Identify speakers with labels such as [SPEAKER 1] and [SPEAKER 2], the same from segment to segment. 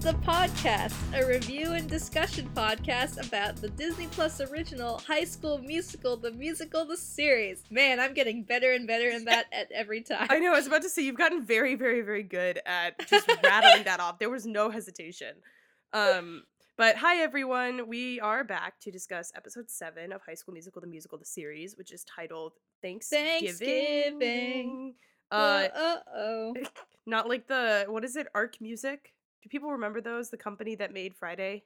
[SPEAKER 1] the podcast, a review and discussion podcast about the Disney Plus original High School Musical, the musical, the series. Man, I'm getting better and better in that at every time.
[SPEAKER 2] I know. I was about to say you've gotten very, very, very good at just rattling that off. There was no hesitation. Um, but hi everyone, we are back to discuss episode seven of High School Musical: The Musical, the series, which is titled Thanksgiving.
[SPEAKER 1] Thanksgiving.
[SPEAKER 2] Uh,
[SPEAKER 1] uh oh.
[SPEAKER 2] not like the what is it? Ark Music. Do people remember those? The company that made Friday.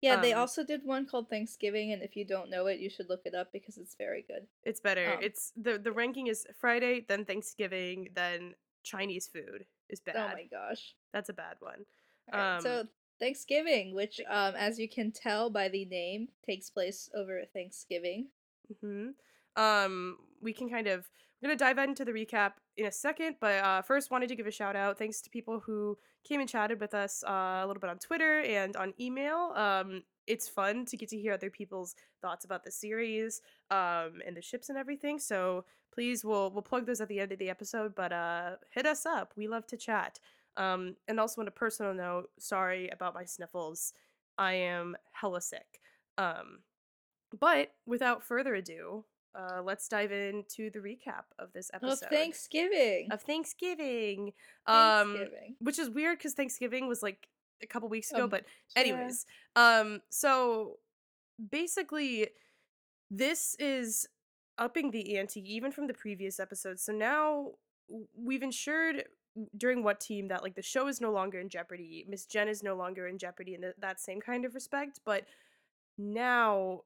[SPEAKER 1] Yeah, they
[SPEAKER 2] um,
[SPEAKER 1] also did one called Thanksgiving, and if you don't know it, you should look it up because it's very good.
[SPEAKER 2] It's better.
[SPEAKER 1] Um,
[SPEAKER 2] it's the the ranking is Friday, then Thanksgiving, then Chinese food is bad.
[SPEAKER 1] Oh my gosh.
[SPEAKER 2] That's a bad one.
[SPEAKER 1] Alright,
[SPEAKER 2] Um,
[SPEAKER 1] so Thanksgiving, which, um, as you can tell by the name, takes place over Thanksgiving.
[SPEAKER 2] hmm Um, we can kind of we're gonna dive into the recap in a second, but uh, first wanted to give a shout out. Thanks to people who came and chatted with us uh, a little bit on Twitter and on email. Um, it's fun to get to hear other people's thoughts about the series um, and the ships and everything. So please, we'll we'll plug those at the end of the episode. But uh, hit us up. We love to chat. Um, and also on a personal note, sorry about my sniffles. I am hella sick. Um, but without further ado, uh, let's dive into the recap of this
[SPEAKER 1] Of
[SPEAKER 2] episode
[SPEAKER 1] Thanksgiving.
[SPEAKER 2] of Thanksgiving. Um,
[SPEAKER 1] Thanksgiving.
[SPEAKER 2] which is weird because Thanksgiving was like a couple weeks ago.
[SPEAKER 1] Um,
[SPEAKER 2] but
[SPEAKER 1] yeah.
[SPEAKER 2] anyways, um, so basically, this is upping the ante even from the previous episode. So now we've ensured during what team that like the show is no longer in jeopardy. Miss Jenn is no longer in jeopardy in th- that same kind of respect, but now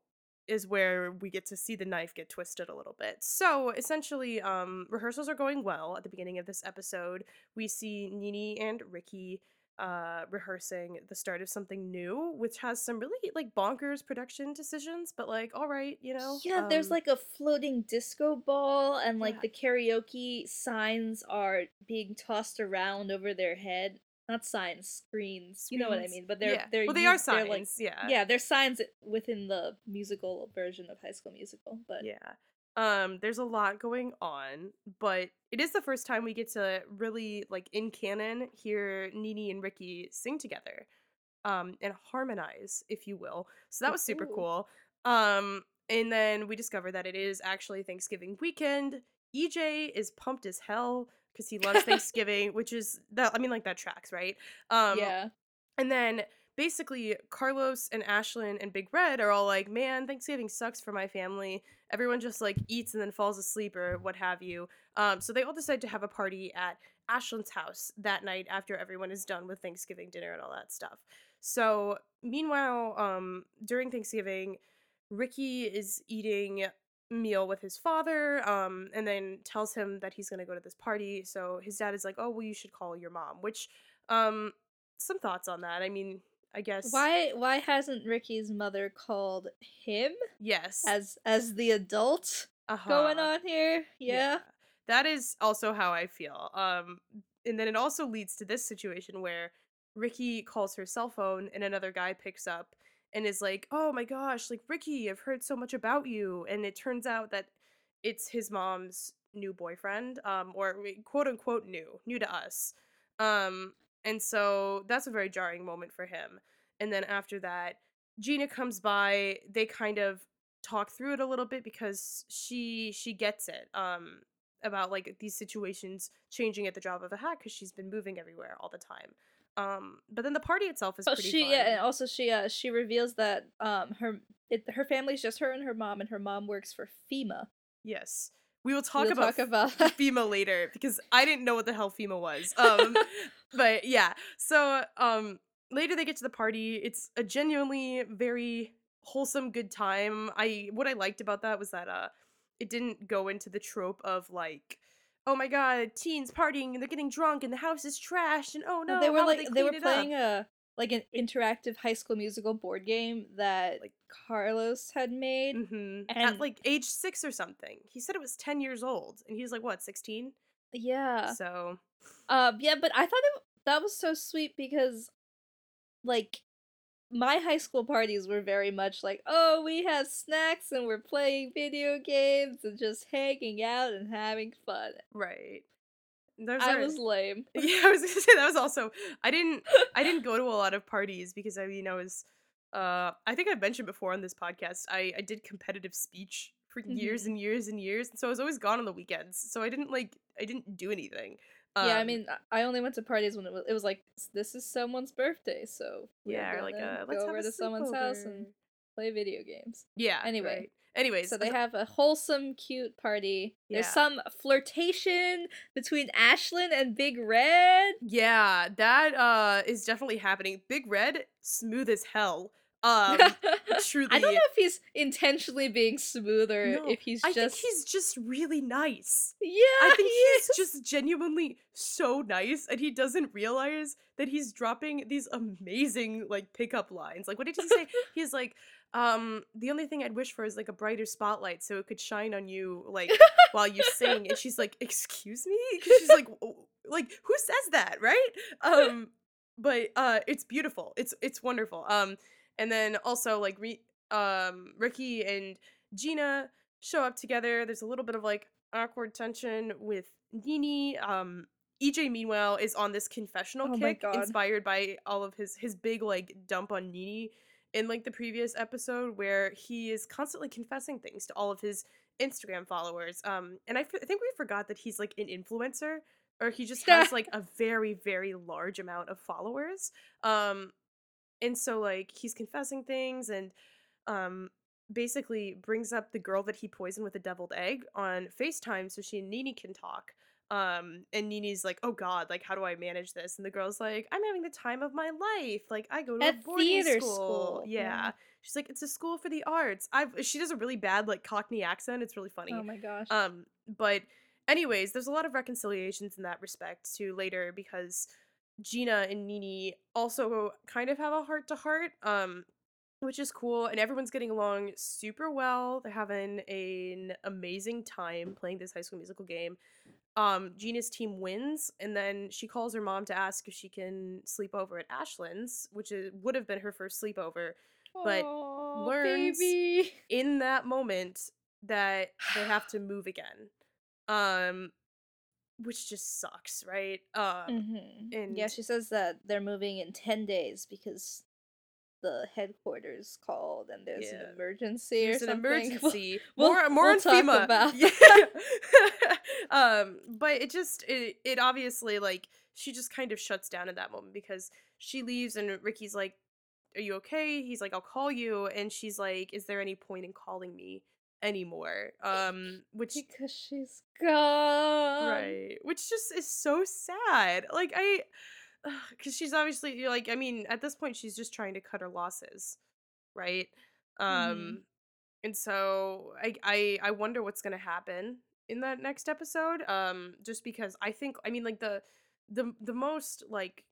[SPEAKER 2] is where we get to see the knife get twisted a little bit. So essentially, um, rehearsals are going well at the beginning of this episode. We see Nini and Ricky uh rehearsing the start of something new which has some really like bonkers production decisions but like all right you know
[SPEAKER 1] Yeah, there's
[SPEAKER 2] um,
[SPEAKER 1] like a floating disco ball, and like
[SPEAKER 2] Yeah.
[SPEAKER 1] the karaoke signs are being tossed around over their head. Not signs, screens. You know what I mean? But they're
[SPEAKER 2] yeah.
[SPEAKER 1] they're
[SPEAKER 2] well they are
[SPEAKER 1] they're, like-
[SPEAKER 2] signs yeah
[SPEAKER 1] yeah, they're signs within the musical version of High School Musical. But
[SPEAKER 2] Yeah. Um, there's a lot going on, but it is the first time we get to really like in canon hear Nini and Ricky sing together. Um, and harmonize, if you will. So that was super
[SPEAKER 1] Ooh.
[SPEAKER 2] cool. Um, and then we discover that it is actually Thanksgiving weekend. EJ is pumped as hell because he loves Thanksgiving, which is that I mean like that tracks, right? Um
[SPEAKER 1] yeah,
[SPEAKER 2] and then basically, Carlos and Ashlyn and Big Red are all like, man, Thanksgiving sucks for my family. Everyone just like eats and then falls asleep or what have you. Um, so they all decide to have a party at Ashlyn's house that night after everyone is done with Thanksgiving dinner and all that stuff. So meanwhile, um, during Thanksgiving, Ricky is eating meal with his father um and then tells him that he's going to go to this party so his dad is like oh well you should call your mom which um some thoughts on that. I mean, I guess
[SPEAKER 1] why why hasn't Ricky's mother called him
[SPEAKER 2] yes
[SPEAKER 1] as as the adult
[SPEAKER 2] uh-huh.
[SPEAKER 1] going on here? Yeah.
[SPEAKER 2] That is also how I feel. Um and then it also leads to this situation where Ricky calls her cell phone and another guy picks up and is like, "Oh my gosh, like Ricky, I've heard so much about you." And it turns out that it's his mom's new boyfriend um or quote unquote new, new to us. Um and so that's a very jarring moment for him. And then after that, Gina comes by, they kind of talk through it a little bit because she she gets it um about like these situations changing at the drop of a hat because she's been moving everywhere all the time um but then the party itself is
[SPEAKER 1] Oh,
[SPEAKER 2] pretty
[SPEAKER 1] she
[SPEAKER 2] fun.
[SPEAKER 1] yeah, and also she uh she reveals that um her it, her family's just her and her mom, and her mom works for FEMA.
[SPEAKER 2] yes we will talk
[SPEAKER 1] We'll
[SPEAKER 2] about,
[SPEAKER 1] talk about
[SPEAKER 2] FEMA later because I didn't know what the hell FEMA was. Um, but yeah, so um, later they get to the party. It's a genuinely very wholesome, good time. I what I liked about that was that uh, it didn't go into the trope of like, oh my god, teens partying and they're getting drunk and the house is trashed and oh no,
[SPEAKER 1] they were like they, were
[SPEAKER 2] clean up?"
[SPEAKER 1] playing a like an interactive High School Musical board game that
[SPEAKER 2] Like-
[SPEAKER 1] Carlos had made.
[SPEAKER 2] Mhm. at like age six or something. He said it was ten years old, and he was like what sixteen.
[SPEAKER 1] Yeah.
[SPEAKER 2] So
[SPEAKER 1] Um. Yeah, but I thought it, that was so sweet because, like, my high school parties were very much like, oh, we have snacks and we're playing video games and just hanging out and having fun.
[SPEAKER 2] right. Those
[SPEAKER 1] I
[SPEAKER 2] are-
[SPEAKER 1] was lame.
[SPEAKER 2] yeah, I was gonna say that was also. I didn't. I didn't go to a lot of parties because I mean I was. Uh, I think I've mentioned before on this podcast. I I did competitive speech for years
[SPEAKER 1] Mhm.
[SPEAKER 2] and years and years, and so I was always gone on the weekends. So I didn't like. I didn't do anything.
[SPEAKER 1] Yeah, I
[SPEAKER 2] Um,
[SPEAKER 1] mean, I- only went to parties when it was, it was like this is someone's birthday, so
[SPEAKER 2] yeah, or like uh, let's
[SPEAKER 1] go
[SPEAKER 2] have
[SPEAKER 1] over
[SPEAKER 2] a
[SPEAKER 1] to someone's house and play video games.
[SPEAKER 2] Yeah.
[SPEAKER 1] Anyway,
[SPEAKER 2] right. Anyways,
[SPEAKER 1] So they have a wholesome, cute party. There's some flirtation between Ashlyn and Big Red.
[SPEAKER 2] Yeah, that uh is definitely happening. Big Red, smooth as hell. Um, truly.
[SPEAKER 1] I don't know if he's intentionally being smooth or
[SPEAKER 2] No,
[SPEAKER 1] if he's
[SPEAKER 2] I
[SPEAKER 1] just.
[SPEAKER 2] think he's just really nice.
[SPEAKER 1] Yeah,
[SPEAKER 2] I think
[SPEAKER 1] he
[SPEAKER 2] he's
[SPEAKER 1] is.
[SPEAKER 2] just genuinely so nice, and he doesn't realize that he's dropping these amazing like pickup lines. Like, what did he say? he's like, um, the only thing I'd wish for is like a brighter spotlight so it could shine on you like while you sing. And she's like, excuse me, 'Cause she's like, "W- like who says that, right? Um, but uh, it's beautiful. It's it's wonderful. Um, and then also like re- um Ricky and Gina show up together. There's a little bit of like awkward tension with Nini. Um EJ meanwhile is on this confessional
[SPEAKER 1] Oh
[SPEAKER 2] kick inspired by all of his his big like dump on Nini in like the previous episode where he is constantly confessing things to all of his Instagram followers. Um and I f- I think we forgot that he's like an influencer or he just has like a very very large amount of followers. Um and so like he's confessing things and um basically brings up the girl that he poisoned with a deviled egg on FaceTime so she and Nini can talk. Um and Nini's like, "Oh god, like how do I manage this?" And the girl's like, "I'm having the time of my life. Like I go to a boarding
[SPEAKER 1] theater
[SPEAKER 2] school."
[SPEAKER 1] school,
[SPEAKER 2] Yeah.
[SPEAKER 1] yeah.
[SPEAKER 2] She's like, "It's a school for the arts." I've she does a really bad like Cockney accent. It's really funny.
[SPEAKER 1] Oh my gosh.
[SPEAKER 2] Um, but anyways, there's a lot of reconciliations in that respect too later because Gina and Nini also kind of have a heart to heart, um, which is cool, and everyone's getting along super well. They're having an amazing time playing this high school musical game. Um, Gina's team wins, and then she calls her mom to ask if she can sleep over at Ashlyn's, which is, would have been her first sleepover but
[SPEAKER 1] Aw,
[SPEAKER 2] learns-
[SPEAKER 1] baby.
[SPEAKER 2] in that moment that they have to move again um which just sucks right? Um
[SPEAKER 1] Mhm. yeah, she says that they're moving in 10 days because the headquarters called and there's
[SPEAKER 2] Yeah.
[SPEAKER 1] an emergency
[SPEAKER 2] there's
[SPEAKER 1] or
[SPEAKER 2] an emergency.
[SPEAKER 1] we'll-
[SPEAKER 2] more more
[SPEAKER 1] we'll
[SPEAKER 2] on FEMA.
[SPEAKER 1] about
[SPEAKER 2] yeah. um but it just it, it obviously like she just kind of shuts down at that moment because she leaves and Ricky's like are you okay? He's like I'll call you. And she's like is there any point in calling me anymore um which
[SPEAKER 1] because she's gone.
[SPEAKER 2] right which just is so sad like i because she's obviously you're like i mean at this point she's just trying to cut her losses right um
[SPEAKER 1] Mhm.
[SPEAKER 2] and so i i i wonder what's gonna happen in that next episode um just because i think i mean like the the the most like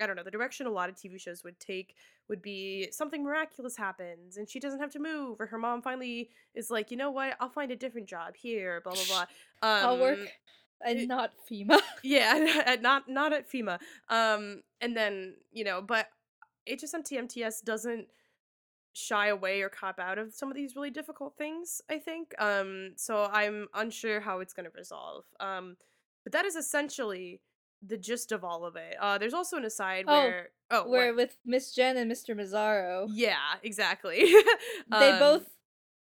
[SPEAKER 2] I don't know, the direction a lot of TV shows would take would be something miraculous happens and she doesn't have to move, or her mom finally is like, you know what, I'll find a different job here, blah blah blah. Um,
[SPEAKER 1] I'll work and not FEMA.
[SPEAKER 2] Yeah, at not not at FEMA. Um, and then you know, but HSMTMTS doesn't shy away or cop out of some of these really difficult things. I think. Um, so I'm unsure how it's going to resolve. Um, but that is essentially the gist of all of it. Uh, there's also an aside
[SPEAKER 1] Oh,
[SPEAKER 2] where oh,
[SPEAKER 1] Where
[SPEAKER 2] what?
[SPEAKER 1] with Miss Jenn and Mr. Mazzara,
[SPEAKER 2] yeah, exactly.
[SPEAKER 1] they
[SPEAKER 2] Um,
[SPEAKER 1] both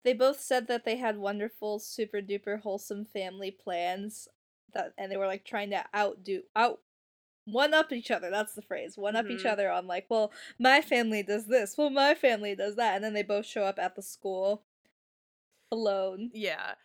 [SPEAKER 1] they both said that they had wonderful, super duper wholesome family plans that and they were like trying to outdo out one up each other. That's the phrase. One up each
[SPEAKER 2] Mhm.
[SPEAKER 1] other on like, well, my family does this, well, my family does that, and then they both show up at the school alone.
[SPEAKER 2] Yeah.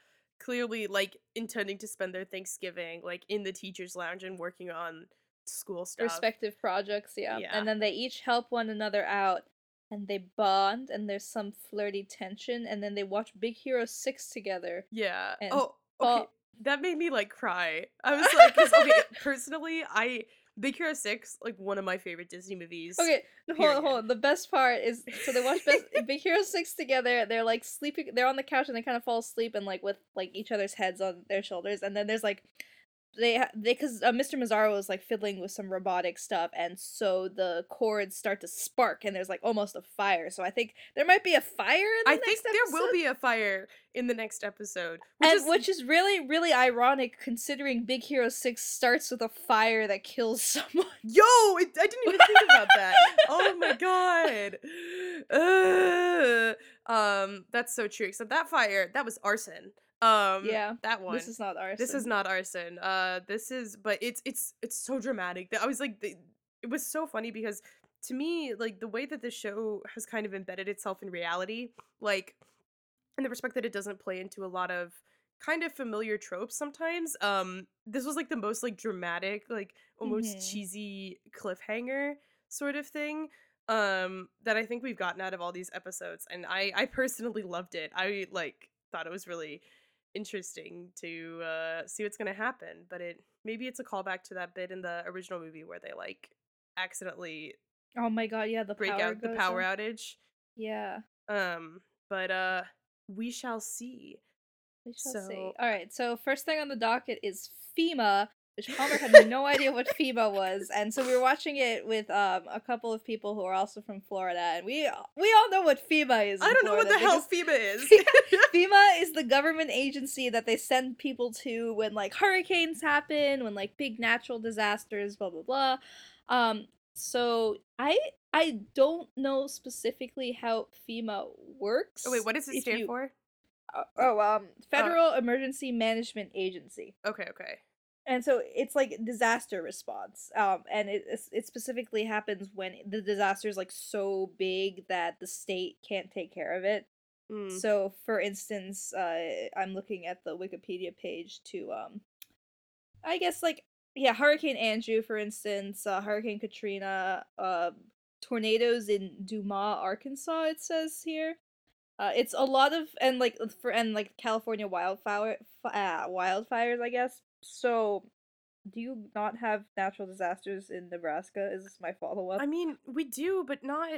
[SPEAKER 2] Clearly like intending to spend their Thanksgiving like in the teachers lounge and working on school stuff.
[SPEAKER 1] respective projects, yeah.
[SPEAKER 2] Yeah.
[SPEAKER 1] And then they each help one another out and they bond and there's some flirty tension and then they watch Big Hero 6 together.
[SPEAKER 2] Yeah. oh, okay.
[SPEAKER 1] fall-
[SPEAKER 2] That made me like cry. I was like, okay, personally, I Big Hero Six, like one of my favorite Disney movies.
[SPEAKER 1] Okay, no, hold on, hold on. The best part is so they watch best, Big Hero 6 together. They're like sleeping they're on the couch and they kind of fall asleep and like with like each other's heads on their shoulders and then there's like they they because uh, Mr. Mazzara is like fiddling with some robotic stuff, and so the cords start to spark, and there's like almost a fire. So I think there might be a fire in the
[SPEAKER 2] I think there will be a fire in the next episode. Which
[SPEAKER 1] and
[SPEAKER 2] is,
[SPEAKER 1] which is really really ironic considering Big Hero Six starts with a fire that kills someone.
[SPEAKER 2] Yo, it, I didn't even think about that. Oh my god. Ugh. um, that's so true. Except that fire, that was arson. Um,
[SPEAKER 1] Yeah,
[SPEAKER 2] that one.
[SPEAKER 1] This is not arson.
[SPEAKER 2] This is not arson. Uh, this is, but it's it's it's so dramatic that I was like, the, it was so funny because to me, like the way that the show has kind of embedded itself in reality, like in the respect that it doesn't play into a lot of kind of familiar tropes sometimes. Um, this was like the most like dramatic, like almost
[SPEAKER 1] Mhm.
[SPEAKER 2] cheesy cliffhanger sort of thing um that I think we've gotten out of all these episodes and I I personally loved it. I like thought it was really interesting to uh see what's going to happen, but it maybe it's a callback to that bit in the original movie where they like accidentally
[SPEAKER 1] Oh my god! Yeah, the
[SPEAKER 2] break
[SPEAKER 1] power
[SPEAKER 2] out the power
[SPEAKER 1] out.
[SPEAKER 2] outage.
[SPEAKER 1] Yeah,
[SPEAKER 2] Um but uh we shall see.
[SPEAKER 1] we shall see. All right. So first thing on the docket is FEMA, which Palmer had no idea what FEMA was, and so we were watching it with um a couple of people who are also from Florida, and we we all know what FEMA is.
[SPEAKER 2] I don't know what the hell FEMA is.
[SPEAKER 1] FEMA is the government agency that they send people to when like hurricanes happen, when like big natural disasters, blah blah blah. Um, so I I don't know specifically how FEMA works.
[SPEAKER 2] oh wait, what does it stand
[SPEAKER 1] you-
[SPEAKER 2] for?
[SPEAKER 1] uh, oh, um, Federal Emergency Management Agency,
[SPEAKER 2] Okay, okay.
[SPEAKER 1] And so it's like disaster response. Um, and it it specifically happens when the disaster is like so big that the state can't take care of it.
[SPEAKER 2] Mm.
[SPEAKER 1] So, for instance, uh, I'm looking at the Wikipedia page to, um, I guess like yeah, Hurricane Andrew, for instance, uh, Hurricane Katrina, uh, tornadoes in Dumas, Arkansas. It says here. Uh, it's a lot of and like for and like California wildfire uh, wildfires, I guess. So, do you not have natural disasters in Nebraska? Is this my follow up?
[SPEAKER 2] I mean, we do, but not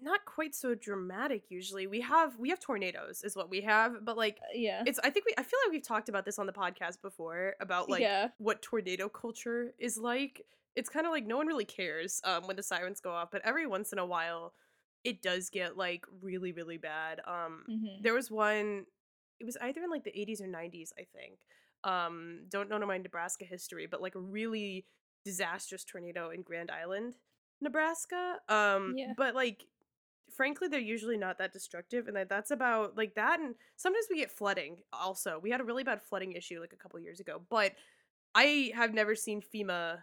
[SPEAKER 2] not quite so dramatic usually. We have we have tornadoes is what we have, but like
[SPEAKER 1] yeah.
[SPEAKER 2] it's I think we I feel like we've talked about this on the podcast before about like
[SPEAKER 1] yeah.
[SPEAKER 2] what tornado culture is like. It's kind of like no one really cares um when the sirens go off, but every once in a while it does get like really really bad. Um
[SPEAKER 1] hmm
[SPEAKER 2] there was one it was either in like the 80s or 90s, I think. Um don't know my Nebraska history, but like a really disastrous tornado in Grand Island, Nebraska. Um
[SPEAKER 1] Yeah.
[SPEAKER 2] but like frankly they're usually not that destructive and that that's about like that and sometimes we get flooding also. We had a really bad flooding issue like a couple years ago, but I have never seen FEMA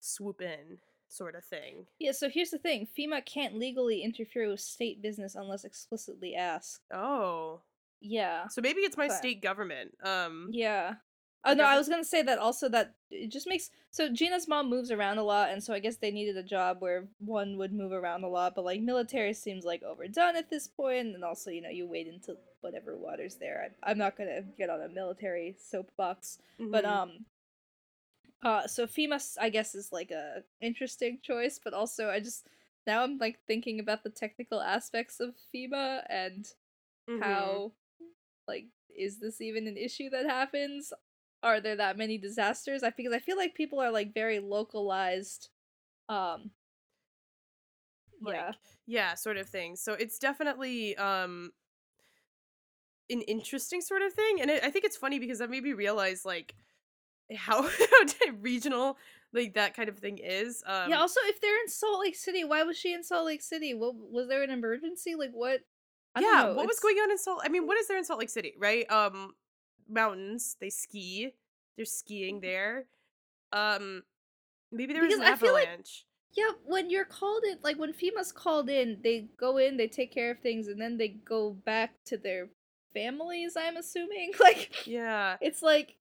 [SPEAKER 2] swoop in sort of thing.
[SPEAKER 1] Yeah, so here's the thing FEMA can't legally interfere with state business unless explicitly asked.
[SPEAKER 2] Oh.
[SPEAKER 1] Yeah.
[SPEAKER 2] So maybe it's my
[SPEAKER 1] Okay.
[SPEAKER 2] state government. Um
[SPEAKER 1] Yeah. Oh no, I was gonna say that also that it just makes so Gina's mom moves around a lot, and so I guess they needed a job where one would move around a lot, but like military seems like overdone at this point, and also you know you wait until whatever water's there. I, I'm not gonna get on a military soapbox, but
[SPEAKER 2] mhm.
[SPEAKER 1] um, uh, so FEMA I guess is like a interesting choice, but also I just now I'm like thinking about the technical aspects of FEMA and
[SPEAKER 2] Mhm.
[SPEAKER 1] how like is this even an issue that happens? Are there that many disasters? I because i feel like people are like very localized um
[SPEAKER 2] like
[SPEAKER 1] yeah
[SPEAKER 2] yeah sort of thing. So it's definitely um an interesting sort of thing and it, i think it's funny because that made me realize like how, how regional like that kind of thing is um
[SPEAKER 1] yeah also if they're in salt lake city why was she in salt lake city? What was there an emergency? Like what I
[SPEAKER 2] yeah
[SPEAKER 1] know,
[SPEAKER 2] what was going on in salt i mean what is there in salt lake city right? Um mountains they ski they're skiing there. Um maybe there was
[SPEAKER 1] Because
[SPEAKER 2] an
[SPEAKER 1] I feel like-
[SPEAKER 2] avalanche.
[SPEAKER 1] Yeah when you're called in like when FEMA's called in they go in they take care of things and then they go back to their families i'm assuming? Like
[SPEAKER 2] yeah.
[SPEAKER 1] it's like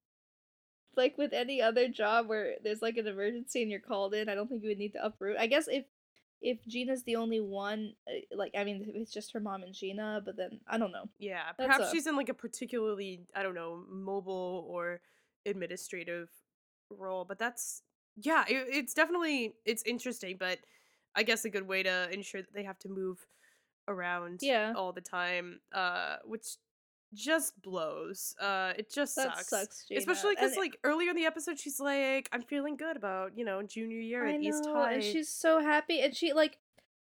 [SPEAKER 1] like with any other job where there's like an emergency and you're called in i don't think you would need to uproot. I guess if if gina's the only one uh, like i mean it's just her mom and gina but then i don't know
[SPEAKER 2] Yeah,
[SPEAKER 1] That's
[SPEAKER 2] perhaps
[SPEAKER 1] a-
[SPEAKER 2] she's in like a particularly, I don't know, mobile or administrative role, but that's yeah, it, it's definitely it's interesting, but I guess a good way to ensure that they have to move around
[SPEAKER 1] Yeah.
[SPEAKER 2] all the time, uh which just blows. Uh, it just
[SPEAKER 1] That
[SPEAKER 2] sucks.
[SPEAKER 1] sucks.
[SPEAKER 2] Especially because like earlier in the episode, she's like, "I'm feeling good about you know junior year
[SPEAKER 1] I
[SPEAKER 2] at East
[SPEAKER 1] know,
[SPEAKER 2] High."
[SPEAKER 1] and she's so happy, and she like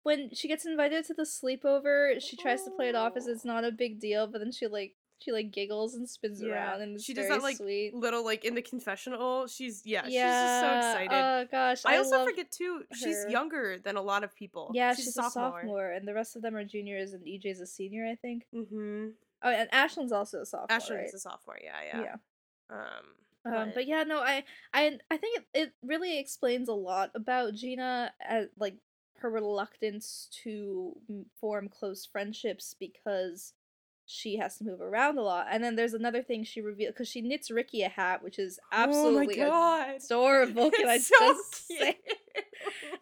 [SPEAKER 1] when she gets invited to the sleepover, she tries to play it off as it's
[SPEAKER 2] Oh.
[SPEAKER 1] not a big deal, but then she like she like giggles and spins
[SPEAKER 2] Yeah,
[SPEAKER 1] around, and
[SPEAKER 2] she does that, like,
[SPEAKER 1] sweet.
[SPEAKER 2] little like in the confessional. She's yeah, she's just so excited.
[SPEAKER 1] Oh gosh,
[SPEAKER 2] I, also forget too. She's younger than a lot of people.
[SPEAKER 1] Yeah,
[SPEAKER 2] she's,
[SPEAKER 1] she's,
[SPEAKER 2] a sophomore.
[SPEAKER 1] and the rest of them are juniors, and EJ's a senior, I think.
[SPEAKER 2] Mm-hmm.
[SPEAKER 1] Oh, and Ashlyn's also a sophomore.
[SPEAKER 2] Ashton's
[SPEAKER 1] right?
[SPEAKER 2] a sophomore. Yeah, yeah.
[SPEAKER 1] yeah.
[SPEAKER 2] Um,
[SPEAKER 1] Um, but yeah, no, I, I, I think it, it really explains a lot about Gina, as, like her reluctance to form close friendships because she has to move around a lot. And then there's another thing she revealed because she knits Ricky a hat, which is absolutely
[SPEAKER 2] oh my god,
[SPEAKER 1] adorable. Can I
[SPEAKER 2] so
[SPEAKER 1] just
[SPEAKER 2] cute.
[SPEAKER 1] say?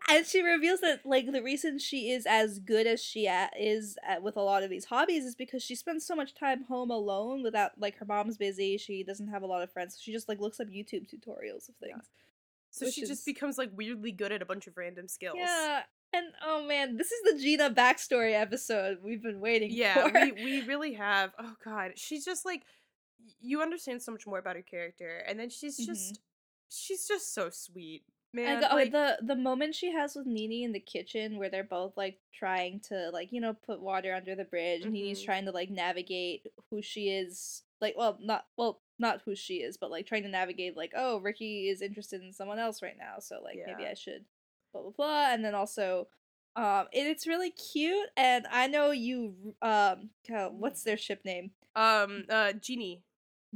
[SPEAKER 1] And she reveals that like the reason she is as good as she a- is at, with a lot of these hobbies is because she spends so much time home alone without like her mom's busy. She doesn't have a lot of friends. So she just like looks up YouTube tutorials of
[SPEAKER 2] Yeah.
[SPEAKER 1] things.
[SPEAKER 2] so she
[SPEAKER 1] is-
[SPEAKER 2] just becomes like weirdly good at a bunch of random skills.
[SPEAKER 1] Yeah. And oh man, this is the Gina backstory episode we've been waiting
[SPEAKER 2] Yeah,
[SPEAKER 1] for.
[SPEAKER 2] we we really have. Oh god, she's just like you understand so much more about her character, and then she's
[SPEAKER 1] Mhm.
[SPEAKER 2] just she's just so sweet, man.
[SPEAKER 1] And the, oh,
[SPEAKER 2] like,
[SPEAKER 1] the the moment she has with Nini in the kitchen where they're both like trying to like you know put water under the bridge and Nini's trying to like navigate who she is like well not well not who she is but like trying to navigate like oh Ricky is interested in someone else right now so like maybe I should blah blah blah and then also um and it's really cute and I know you um God, what's their ship name
[SPEAKER 2] um uh Genie.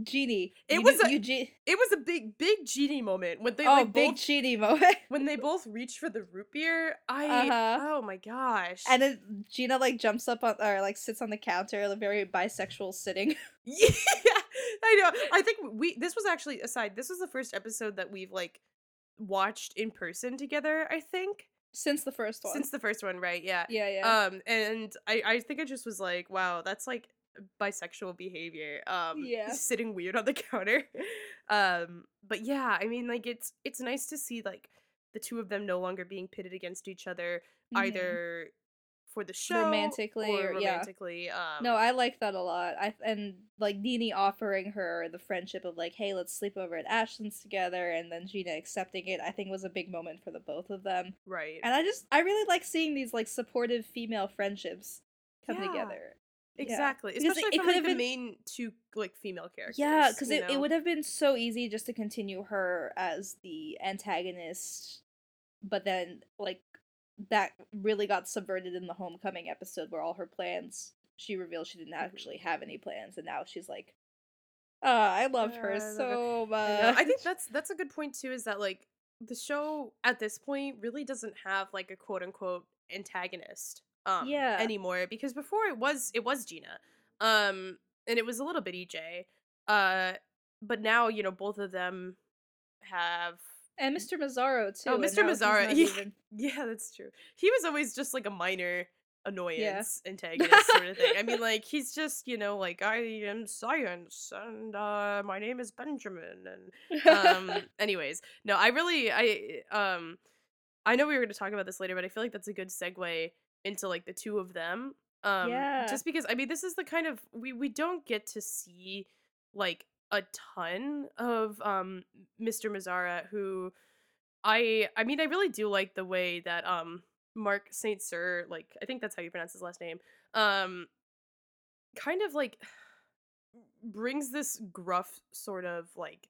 [SPEAKER 1] Genie
[SPEAKER 2] It
[SPEAKER 1] You
[SPEAKER 2] was
[SPEAKER 1] do-
[SPEAKER 2] a-
[SPEAKER 1] you Ge-
[SPEAKER 2] It was a big big Genie moment when they
[SPEAKER 1] oh
[SPEAKER 2] like
[SPEAKER 1] big
[SPEAKER 2] both
[SPEAKER 1] Genie moment
[SPEAKER 2] when they both reached for the root beer. I
[SPEAKER 1] Uh-huh.
[SPEAKER 2] oh my gosh.
[SPEAKER 1] And then Gina like jumps up on or like sits on the counter, like very bisexual sitting.
[SPEAKER 2] Yeah, I know. I think we this was actually aside. This was the first episode that we've like watched in person together. I think
[SPEAKER 1] Since the first one.
[SPEAKER 2] since the first one, right? Yeah.
[SPEAKER 1] yeah, yeah.
[SPEAKER 2] Um, and I I think I just was like, wow, that's like bisexual behavior. Um,
[SPEAKER 1] Yeah.
[SPEAKER 2] sitting weird on the counter. Um, but yeah, I mean, like it's it's nice to see like the two of them no longer being pitted against each other
[SPEAKER 1] Mhm.
[SPEAKER 2] either for the show
[SPEAKER 1] Romantically
[SPEAKER 2] or,
[SPEAKER 1] or- yeah.
[SPEAKER 2] romantically. Um,
[SPEAKER 1] no, I like that a lot. I and like Nini offering her the friendship of like, hey, let's sleep over at Ashlyn's together, and then Gina accepting it. I think was a big moment for the both of them.
[SPEAKER 2] right.
[SPEAKER 1] And I just I really like seeing these like supportive female friendships come
[SPEAKER 2] Yeah.
[SPEAKER 1] together.
[SPEAKER 2] Exactly,
[SPEAKER 1] it-
[SPEAKER 2] especially
[SPEAKER 1] it
[SPEAKER 2] from
[SPEAKER 1] could
[SPEAKER 2] like the
[SPEAKER 1] been-
[SPEAKER 2] main two like female characters.
[SPEAKER 1] Yeah, because it, it would have been so easy just to continue her as the antagonist, but then like that really got subverted in the homecoming episode where all her plans she revealed she didn't actually have any plans, and now she's like, ah, I loved
[SPEAKER 2] Yeah,
[SPEAKER 1] her
[SPEAKER 2] I love
[SPEAKER 1] so
[SPEAKER 2] I
[SPEAKER 1] much.
[SPEAKER 2] know. I think that's that's a good point too. Is that like the show at this point really doesn't have like a quote unquote antagonist um
[SPEAKER 1] Yeah.
[SPEAKER 2] anymore because before it was it was Gina um and it was a little bit EJ uh but now you know both of them have
[SPEAKER 1] and Mr. Mazzara too.
[SPEAKER 2] Oh, Mr.
[SPEAKER 1] Mazzara,
[SPEAKER 2] yeah.
[SPEAKER 1] even-
[SPEAKER 2] yeah that's true he was always just like a minor annoyance antagonist sort of thing I mean like he's just you know like I am science and uh my name is Benjamin and um anyways no i really i um i know we were going to talk about this later but i feel like that's a good segue into like the two of them um
[SPEAKER 1] Yeah.
[SPEAKER 2] just because i mean this is the kind of we we don't get to see like a ton of um mr mazzara who i i mean i really do like the way that um Mark St. Cyr like i think that's how you pronounce his last name um kind of like brings this gruff sort of like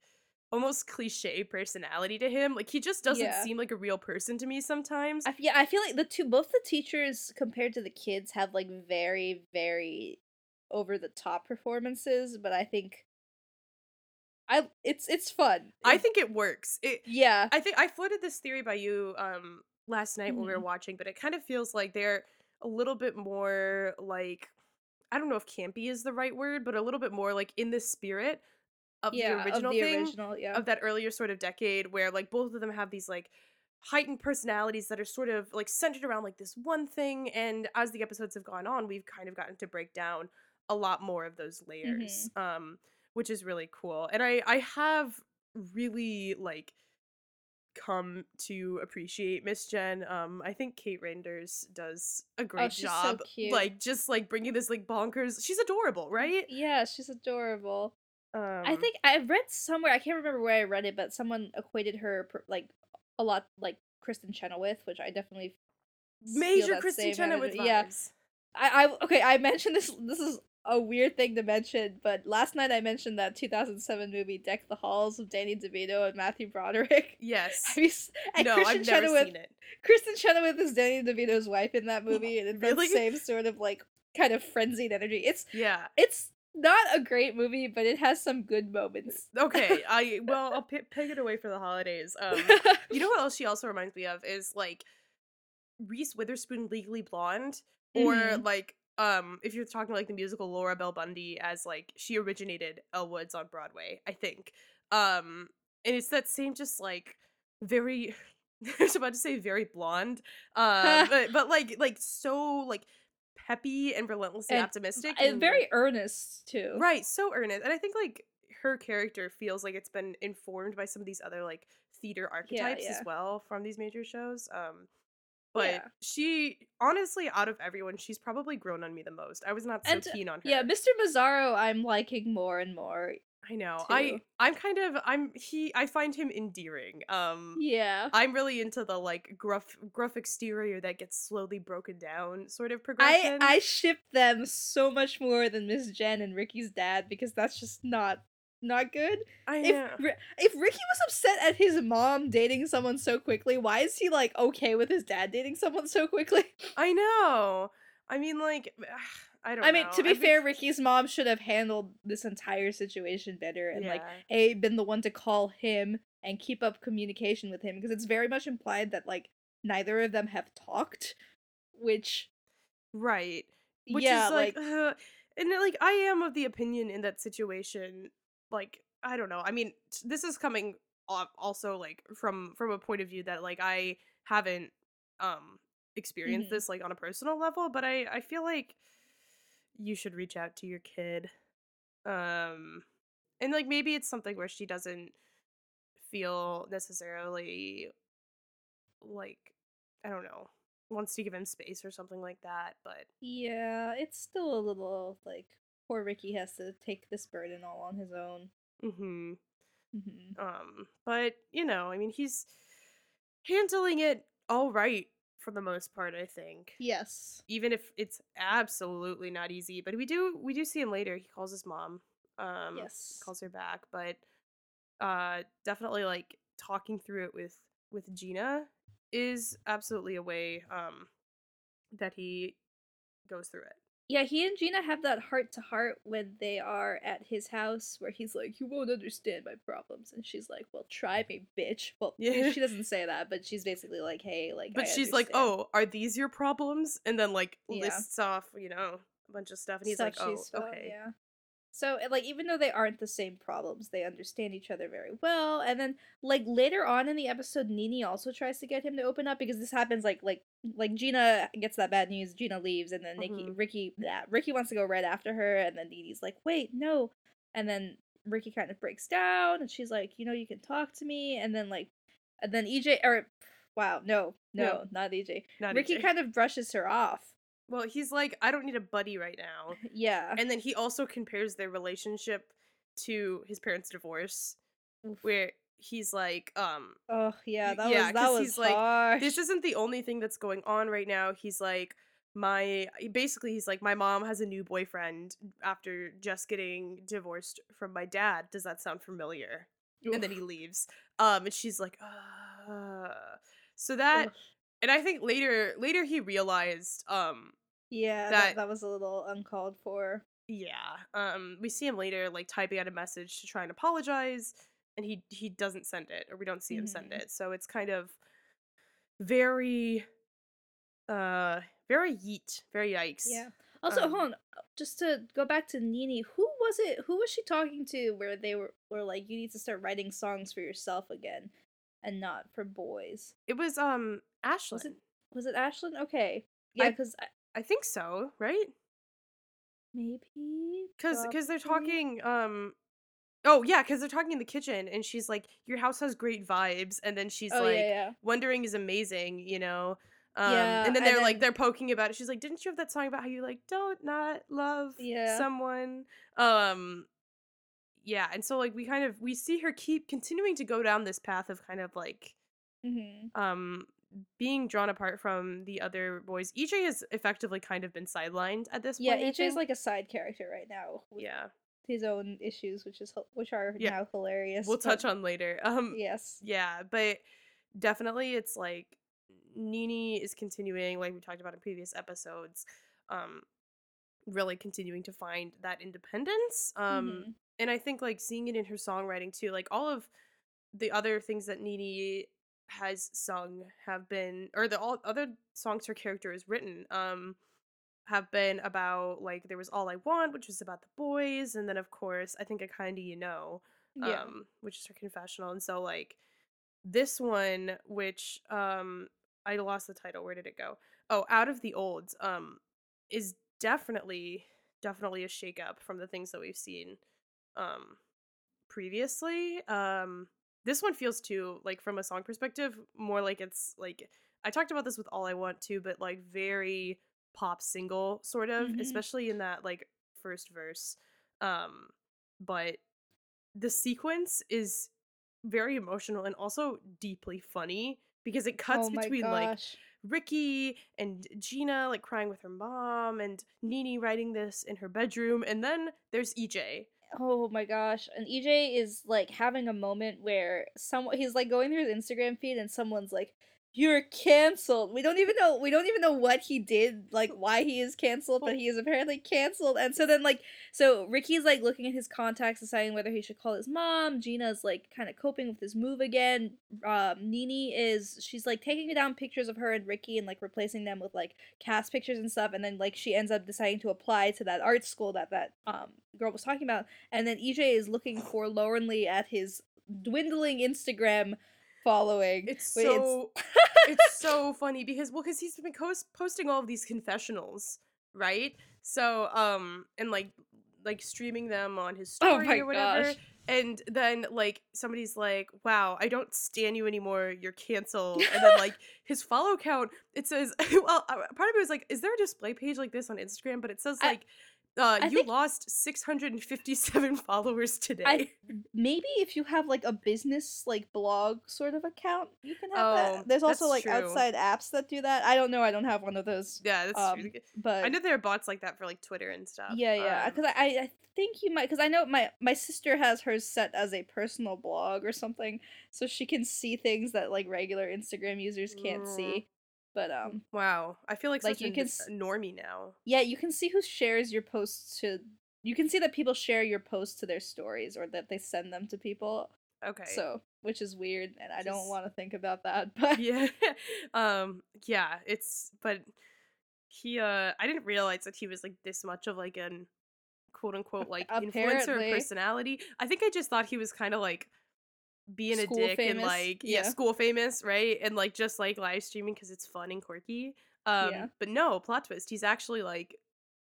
[SPEAKER 2] almost cliche personality to him. Like he just doesn't
[SPEAKER 1] Yeah.
[SPEAKER 2] seem like a real person to me sometimes.
[SPEAKER 1] I, f- yeah, I feel like the two, both the teachers compared to the kids have like very, very over the top performances, but I think I it's it's fun.
[SPEAKER 2] I think it works. It
[SPEAKER 1] yeah,
[SPEAKER 2] I think I floated this theory by you um last night when we were
[SPEAKER 1] Mhm.
[SPEAKER 2] watching, but it kind of feels like they're a little bit more like I don't know if campy is the right word, but a little bit more like in the spirit of
[SPEAKER 1] yeah,
[SPEAKER 2] the original
[SPEAKER 1] of the
[SPEAKER 2] thing.
[SPEAKER 1] original, yeah.
[SPEAKER 2] of that earlier sort of decade where like both of them have these like heightened personalities that are sort of like centered around like this one thing and as the episodes have gone on we've kind of gotten to break down a lot more of those layers um which is really cool and i i have really like come to appreciate Miss Jenn. Um, I think Kate Reinders does a great
[SPEAKER 1] Oh, she's so
[SPEAKER 2] job,
[SPEAKER 1] cute.
[SPEAKER 2] like just like bringing this like bonkers. She's adorable, right?
[SPEAKER 1] Yeah, she's adorable.
[SPEAKER 2] Um,
[SPEAKER 1] I think I read somewhere, I can't remember where I read it, but someone equated her per- like a lot like Kristin Chenoweth, which I definitely
[SPEAKER 2] major
[SPEAKER 1] Kristin
[SPEAKER 2] Chenoweth vibes.
[SPEAKER 1] Yeah. I, I okay, I mentioned this this is a weird thing to mention, but last night I mentioned that 2007 movie Deck the Halls with Danny DeVito and Matthew Broderick.
[SPEAKER 2] Yes.
[SPEAKER 1] Have you and
[SPEAKER 2] no,
[SPEAKER 1] Kristin
[SPEAKER 2] I've never
[SPEAKER 1] Chenoweth
[SPEAKER 2] seen it.
[SPEAKER 1] Kristin Chenoweth is Danny DeVito's wife in that movie, and it's
[SPEAKER 2] Really?
[SPEAKER 1] that same sort of like kind of frenzied energy. It's
[SPEAKER 2] Yeah.
[SPEAKER 1] it's not a great movie, but it has some good moments.
[SPEAKER 2] Okay. I well, I'll pi peg it away for the holidays. Um, you know what else she also reminds me of is like Reese Witherspoon, Legally Blonde, or
[SPEAKER 1] Mhm.
[SPEAKER 2] like um, if you're talking like the musical Laura Bell Bundy, as like she originated Elle Woods on Broadway, I think. Um, and it's that same just like very. I was about to say very blonde, uh, but but like like so like peppy and relentlessly
[SPEAKER 1] And-
[SPEAKER 2] optimistic
[SPEAKER 1] and
[SPEAKER 2] and
[SPEAKER 1] very earnest too.
[SPEAKER 2] Right, so earnest. And I think like her character feels like it's been informed by some of these other like theater archetypes
[SPEAKER 1] yeah.
[SPEAKER 2] as well from these major shows. Um but
[SPEAKER 1] Yeah.
[SPEAKER 2] she honestly out of everyone, she's probably grown on me the most. I was not so
[SPEAKER 1] And, uh,
[SPEAKER 2] keen on her.
[SPEAKER 1] Yeah, Mr. Mazzara, I'm liking more and more.
[SPEAKER 2] I know.
[SPEAKER 1] too.
[SPEAKER 2] I I'm kind of I'm he I find him endearing. Um
[SPEAKER 1] Yeah.
[SPEAKER 2] I'm really into the like gruff gruff exterior that gets slowly broken down sort of progression.
[SPEAKER 1] I I ship them so much more than Miss Jenn and Ricky's dad because that's just not not good.
[SPEAKER 2] I
[SPEAKER 1] If
[SPEAKER 2] know.
[SPEAKER 1] Ri- if Ricky was upset at his mom dating someone so quickly, why is he like okay with his dad dating someone so quickly?
[SPEAKER 2] I know. I mean like I don't
[SPEAKER 1] I mean,
[SPEAKER 2] know.
[SPEAKER 1] to be
[SPEAKER 2] been-
[SPEAKER 1] fair, Ricky's mom should have handled this entire situation better and like a been the one to call him and keep up communication with him because it's very much implied that like neither of them have talked, which
[SPEAKER 2] Right. Which
[SPEAKER 1] yeah,
[SPEAKER 2] is like,
[SPEAKER 1] like,
[SPEAKER 2] uh, and like I am of the opinion in that situation, like I don't know. I mean, t- this is coming off also like from from a point of view that like I haven't um experienced
[SPEAKER 1] Mhm.
[SPEAKER 2] this like on a personal level, but I I feel like you should reach out to your kid. Um and like maybe it's something where she doesn't feel necessarily like I don't know, wants to give him space or something like that, but
[SPEAKER 1] yeah, it's still a little like poor Ricky has to take this burden all on his own.
[SPEAKER 2] mhm.
[SPEAKER 1] hmm
[SPEAKER 2] Um, but you know, I mean, he's handling it all right for the most part. I think,
[SPEAKER 1] Yes.
[SPEAKER 2] even if it's absolutely not easy. But we do we do see him later. He calls his mom. Um,
[SPEAKER 1] Yes.
[SPEAKER 2] calls her back, but uh, definitely like talking through it with with Gina is absolutely a way um that he goes through it.
[SPEAKER 1] Yeah, he and Gina have that heart to heart when they are at his house where he's like, You won't understand my problems. And she's like, Well, try me, bitch. Well,
[SPEAKER 2] Yeah.
[SPEAKER 1] she doesn't say that, but she's basically like, Hey, like,
[SPEAKER 2] But
[SPEAKER 1] I
[SPEAKER 2] she's like, "Oh, are these your problems?" And then like
[SPEAKER 1] Yeah.
[SPEAKER 2] lists off, you know, a bunch of stuff, and he's
[SPEAKER 1] stuff
[SPEAKER 2] like, "Oh, okay."
[SPEAKER 1] Yeah. So like even though they aren't the same problems, they understand each other very well. And then like later on in the episode, Nini also tries to get him to open up because this happens like like like Gina gets that bad news, Gina leaves, and then Nikki
[SPEAKER 2] Mhm.
[SPEAKER 1] Ricky yeah, Ricky wants to go right after her, and then Nini's like, wait, no. And then Ricky kind of breaks down and she's like, you know, you can talk to me, and then like and then EJ or wow, no, no,
[SPEAKER 2] No.
[SPEAKER 1] not EJ.
[SPEAKER 2] Not
[SPEAKER 1] Ricky
[SPEAKER 2] EJ.
[SPEAKER 1] kind of brushes her off.
[SPEAKER 2] Well, he's like, "I don't need a buddy right now,"
[SPEAKER 1] Yeah.
[SPEAKER 2] and then he also compares their relationship to his parents' divorce,
[SPEAKER 1] Oof.
[SPEAKER 2] where he's like, "Um,
[SPEAKER 1] Oh yeah, that
[SPEAKER 2] yeah,
[SPEAKER 1] was that was
[SPEAKER 2] he's like, this isn't the only thing that's going on right now." He's like. My basically, he's like, my mom has a new boyfriend after just getting divorced from my dad. Does that sound familiar? and then he leaves. Um, and she's like, uh. So that,
[SPEAKER 1] Ugh.
[SPEAKER 2] And I think later, later he realized, um,
[SPEAKER 1] yeah,
[SPEAKER 2] that-
[SPEAKER 1] that, that was a little uncalled for.
[SPEAKER 2] yeah, um, we see him later like typing out a message to try and apologize, and he he doesn't send it, or we don't see him send
[SPEAKER 1] Mhm.
[SPEAKER 2] it. So it's kind of very, uh, very yeet, very yikes.
[SPEAKER 1] Yeah. Also,
[SPEAKER 2] Um,
[SPEAKER 1] hold on. Just to go back to Nini, who was it? Who was she talking to? Where they were were like, you need to start writing songs for yourself again, and not for boys.
[SPEAKER 2] It was um Ashlyn.
[SPEAKER 1] Was it was it Ashlyn? Okay. Yeah,
[SPEAKER 2] I-
[SPEAKER 1] because
[SPEAKER 2] I think so, right?
[SPEAKER 1] maybe
[SPEAKER 2] Because because they're talking um Oh yeah, because they're talking in the kitchen, and she's like, "Your house has great vibes," and then she's
[SPEAKER 1] oh
[SPEAKER 2] like,
[SPEAKER 1] yeah, yeah.
[SPEAKER 2] "Wondering is amazing," you know. Um,
[SPEAKER 1] Yeah,
[SPEAKER 2] and then they're like
[SPEAKER 1] then-
[SPEAKER 2] they're poking about it. She's like, "Didn't you have that song about how you like don't not love
[SPEAKER 1] Yeah.
[SPEAKER 2] someone?" Um, yeah, and so like we kind of we see her keep continuing to go down this path of kind of like
[SPEAKER 1] hmm
[SPEAKER 2] um being drawn apart from the other boys. EJ has effectively kind of been sidelined at this
[SPEAKER 1] Yeah,
[SPEAKER 2] point. Yeah,
[SPEAKER 1] EJ's
[SPEAKER 2] think.
[SPEAKER 1] like a side character right now.
[SPEAKER 2] yeah,
[SPEAKER 1] his own issues, which is which are
[SPEAKER 2] Yeah.
[SPEAKER 1] now hilarious.
[SPEAKER 2] we'll
[SPEAKER 1] but-
[SPEAKER 2] touch on later. Um,
[SPEAKER 1] Yes.
[SPEAKER 2] Yeah, but definitely it's like Nini is continuing, like we talked about in previous episodes, um, really continuing to find that independence. Um,
[SPEAKER 1] Mhm.
[SPEAKER 2] And I think like seeing it in her songwriting too, like all of the other things that Nini has sung have been, or the all other songs her character has written, um, have been about like there was all I want, which was about the boys, and then of course I think I kinda you know,
[SPEAKER 1] Yeah.
[SPEAKER 2] um, which is her confessional. And so like this one, which um I lost the title. Where did it go? Oh, Out of the Olds, um, is definitely definitely a shakeup from the things that we've seen um previously. Um this one feels too like from a song perspective more like it's like I talked about this with All I Want to, but like very pop single sort of,
[SPEAKER 1] Mhm.
[SPEAKER 2] especially in that like first verse. Um but the sequence is very emotional and also deeply funny because it cuts
[SPEAKER 1] oh
[SPEAKER 2] between like. Ricky and Gina like crying with her mom and Nini writing this in her bedroom and then there's EJ.
[SPEAKER 1] Oh my gosh. And EJ is like having a moment where someone he's like going through his Instagram feed and someone's like, You're cancelled. We don't even know we don't even know what he did, like why he is cancelled, but he is apparently cancelled. And so then like so Ricky's like looking at his contacts, deciding whether he should call his mom. Gina's like kind of coping with his move again. Um Nini is she's like taking down pictures of her and Ricky and like replacing them with like cast pictures and stuff, and then like she ends up deciding to apply to that art school that that um girl was talking about and then EJ is looking forlornly at his dwindling Instagram following.
[SPEAKER 2] It's
[SPEAKER 1] Wait,
[SPEAKER 2] so it's so funny because well cuz he's been cos- posting all of these confessionals, right? So um and like like streaming them on his
[SPEAKER 1] Oh
[SPEAKER 2] story
[SPEAKER 1] my
[SPEAKER 2] or whatever.
[SPEAKER 1] gosh.
[SPEAKER 2] And then like somebody's like, "Wow, I don't stand you anymore. You're canceled." And then like his follow count, it says, well, uh, part of it was like, is there a display page like this on Instagram? But it says
[SPEAKER 1] I-
[SPEAKER 2] like, uh,
[SPEAKER 1] I
[SPEAKER 2] you
[SPEAKER 1] think-
[SPEAKER 2] lost 657 followers today.
[SPEAKER 1] I maybe if you have like a business like blog sort of account, you can have
[SPEAKER 2] Oh,
[SPEAKER 1] that. There's also like
[SPEAKER 2] true.
[SPEAKER 1] outside apps that do that. I don't know. I don't have one of those.
[SPEAKER 2] yeah, that's
[SPEAKER 1] Um,
[SPEAKER 2] true.
[SPEAKER 1] but
[SPEAKER 2] I know there are bots like that for like Twitter and stuff.
[SPEAKER 1] yeah, yeah.
[SPEAKER 2] um,
[SPEAKER 1] Because I, I I think you might. Because I know my my sister has hers set as a personal blog or something, so she can see things that like regular Instagram users can't
[SPEAKER 2] Mm.
[SPEAKER 1] see. But um,
[SPEAKER 2] wow, I feel like,
[SPEAKER 1] Like,
[SPEAKER 2] such
[SPEAKER 1] you
[SPEAKER 2] a
[SPEAKER 1] can s-
[SPEAKER 2] normie now.
[SPEAKER 1] Yeah, you can see who shares your posts to. You can see that people share your posts to their stories or that they send them to people.
[SPEAKER 2] Okay.
[SPEAKER 1] So, which is weird, and I don't want to think about that. But
[SPEAKER 2] yeah, um, yeah, it's but he uh, I didn't realize that he was like this much of like an quote unquote like influencer personality. I think I just thought he was kind of like being
[SPEAKER 1] School
[SPEAKER 2] a dick and like yeah.
[SPEAKER 1] yeah.
[SPEAKER 2] school famous right and like just like live streaming because it's fun and quirky um
[SPEAKER 1] Yeah.
[SPEAKER 2] but no plot twist he's actually like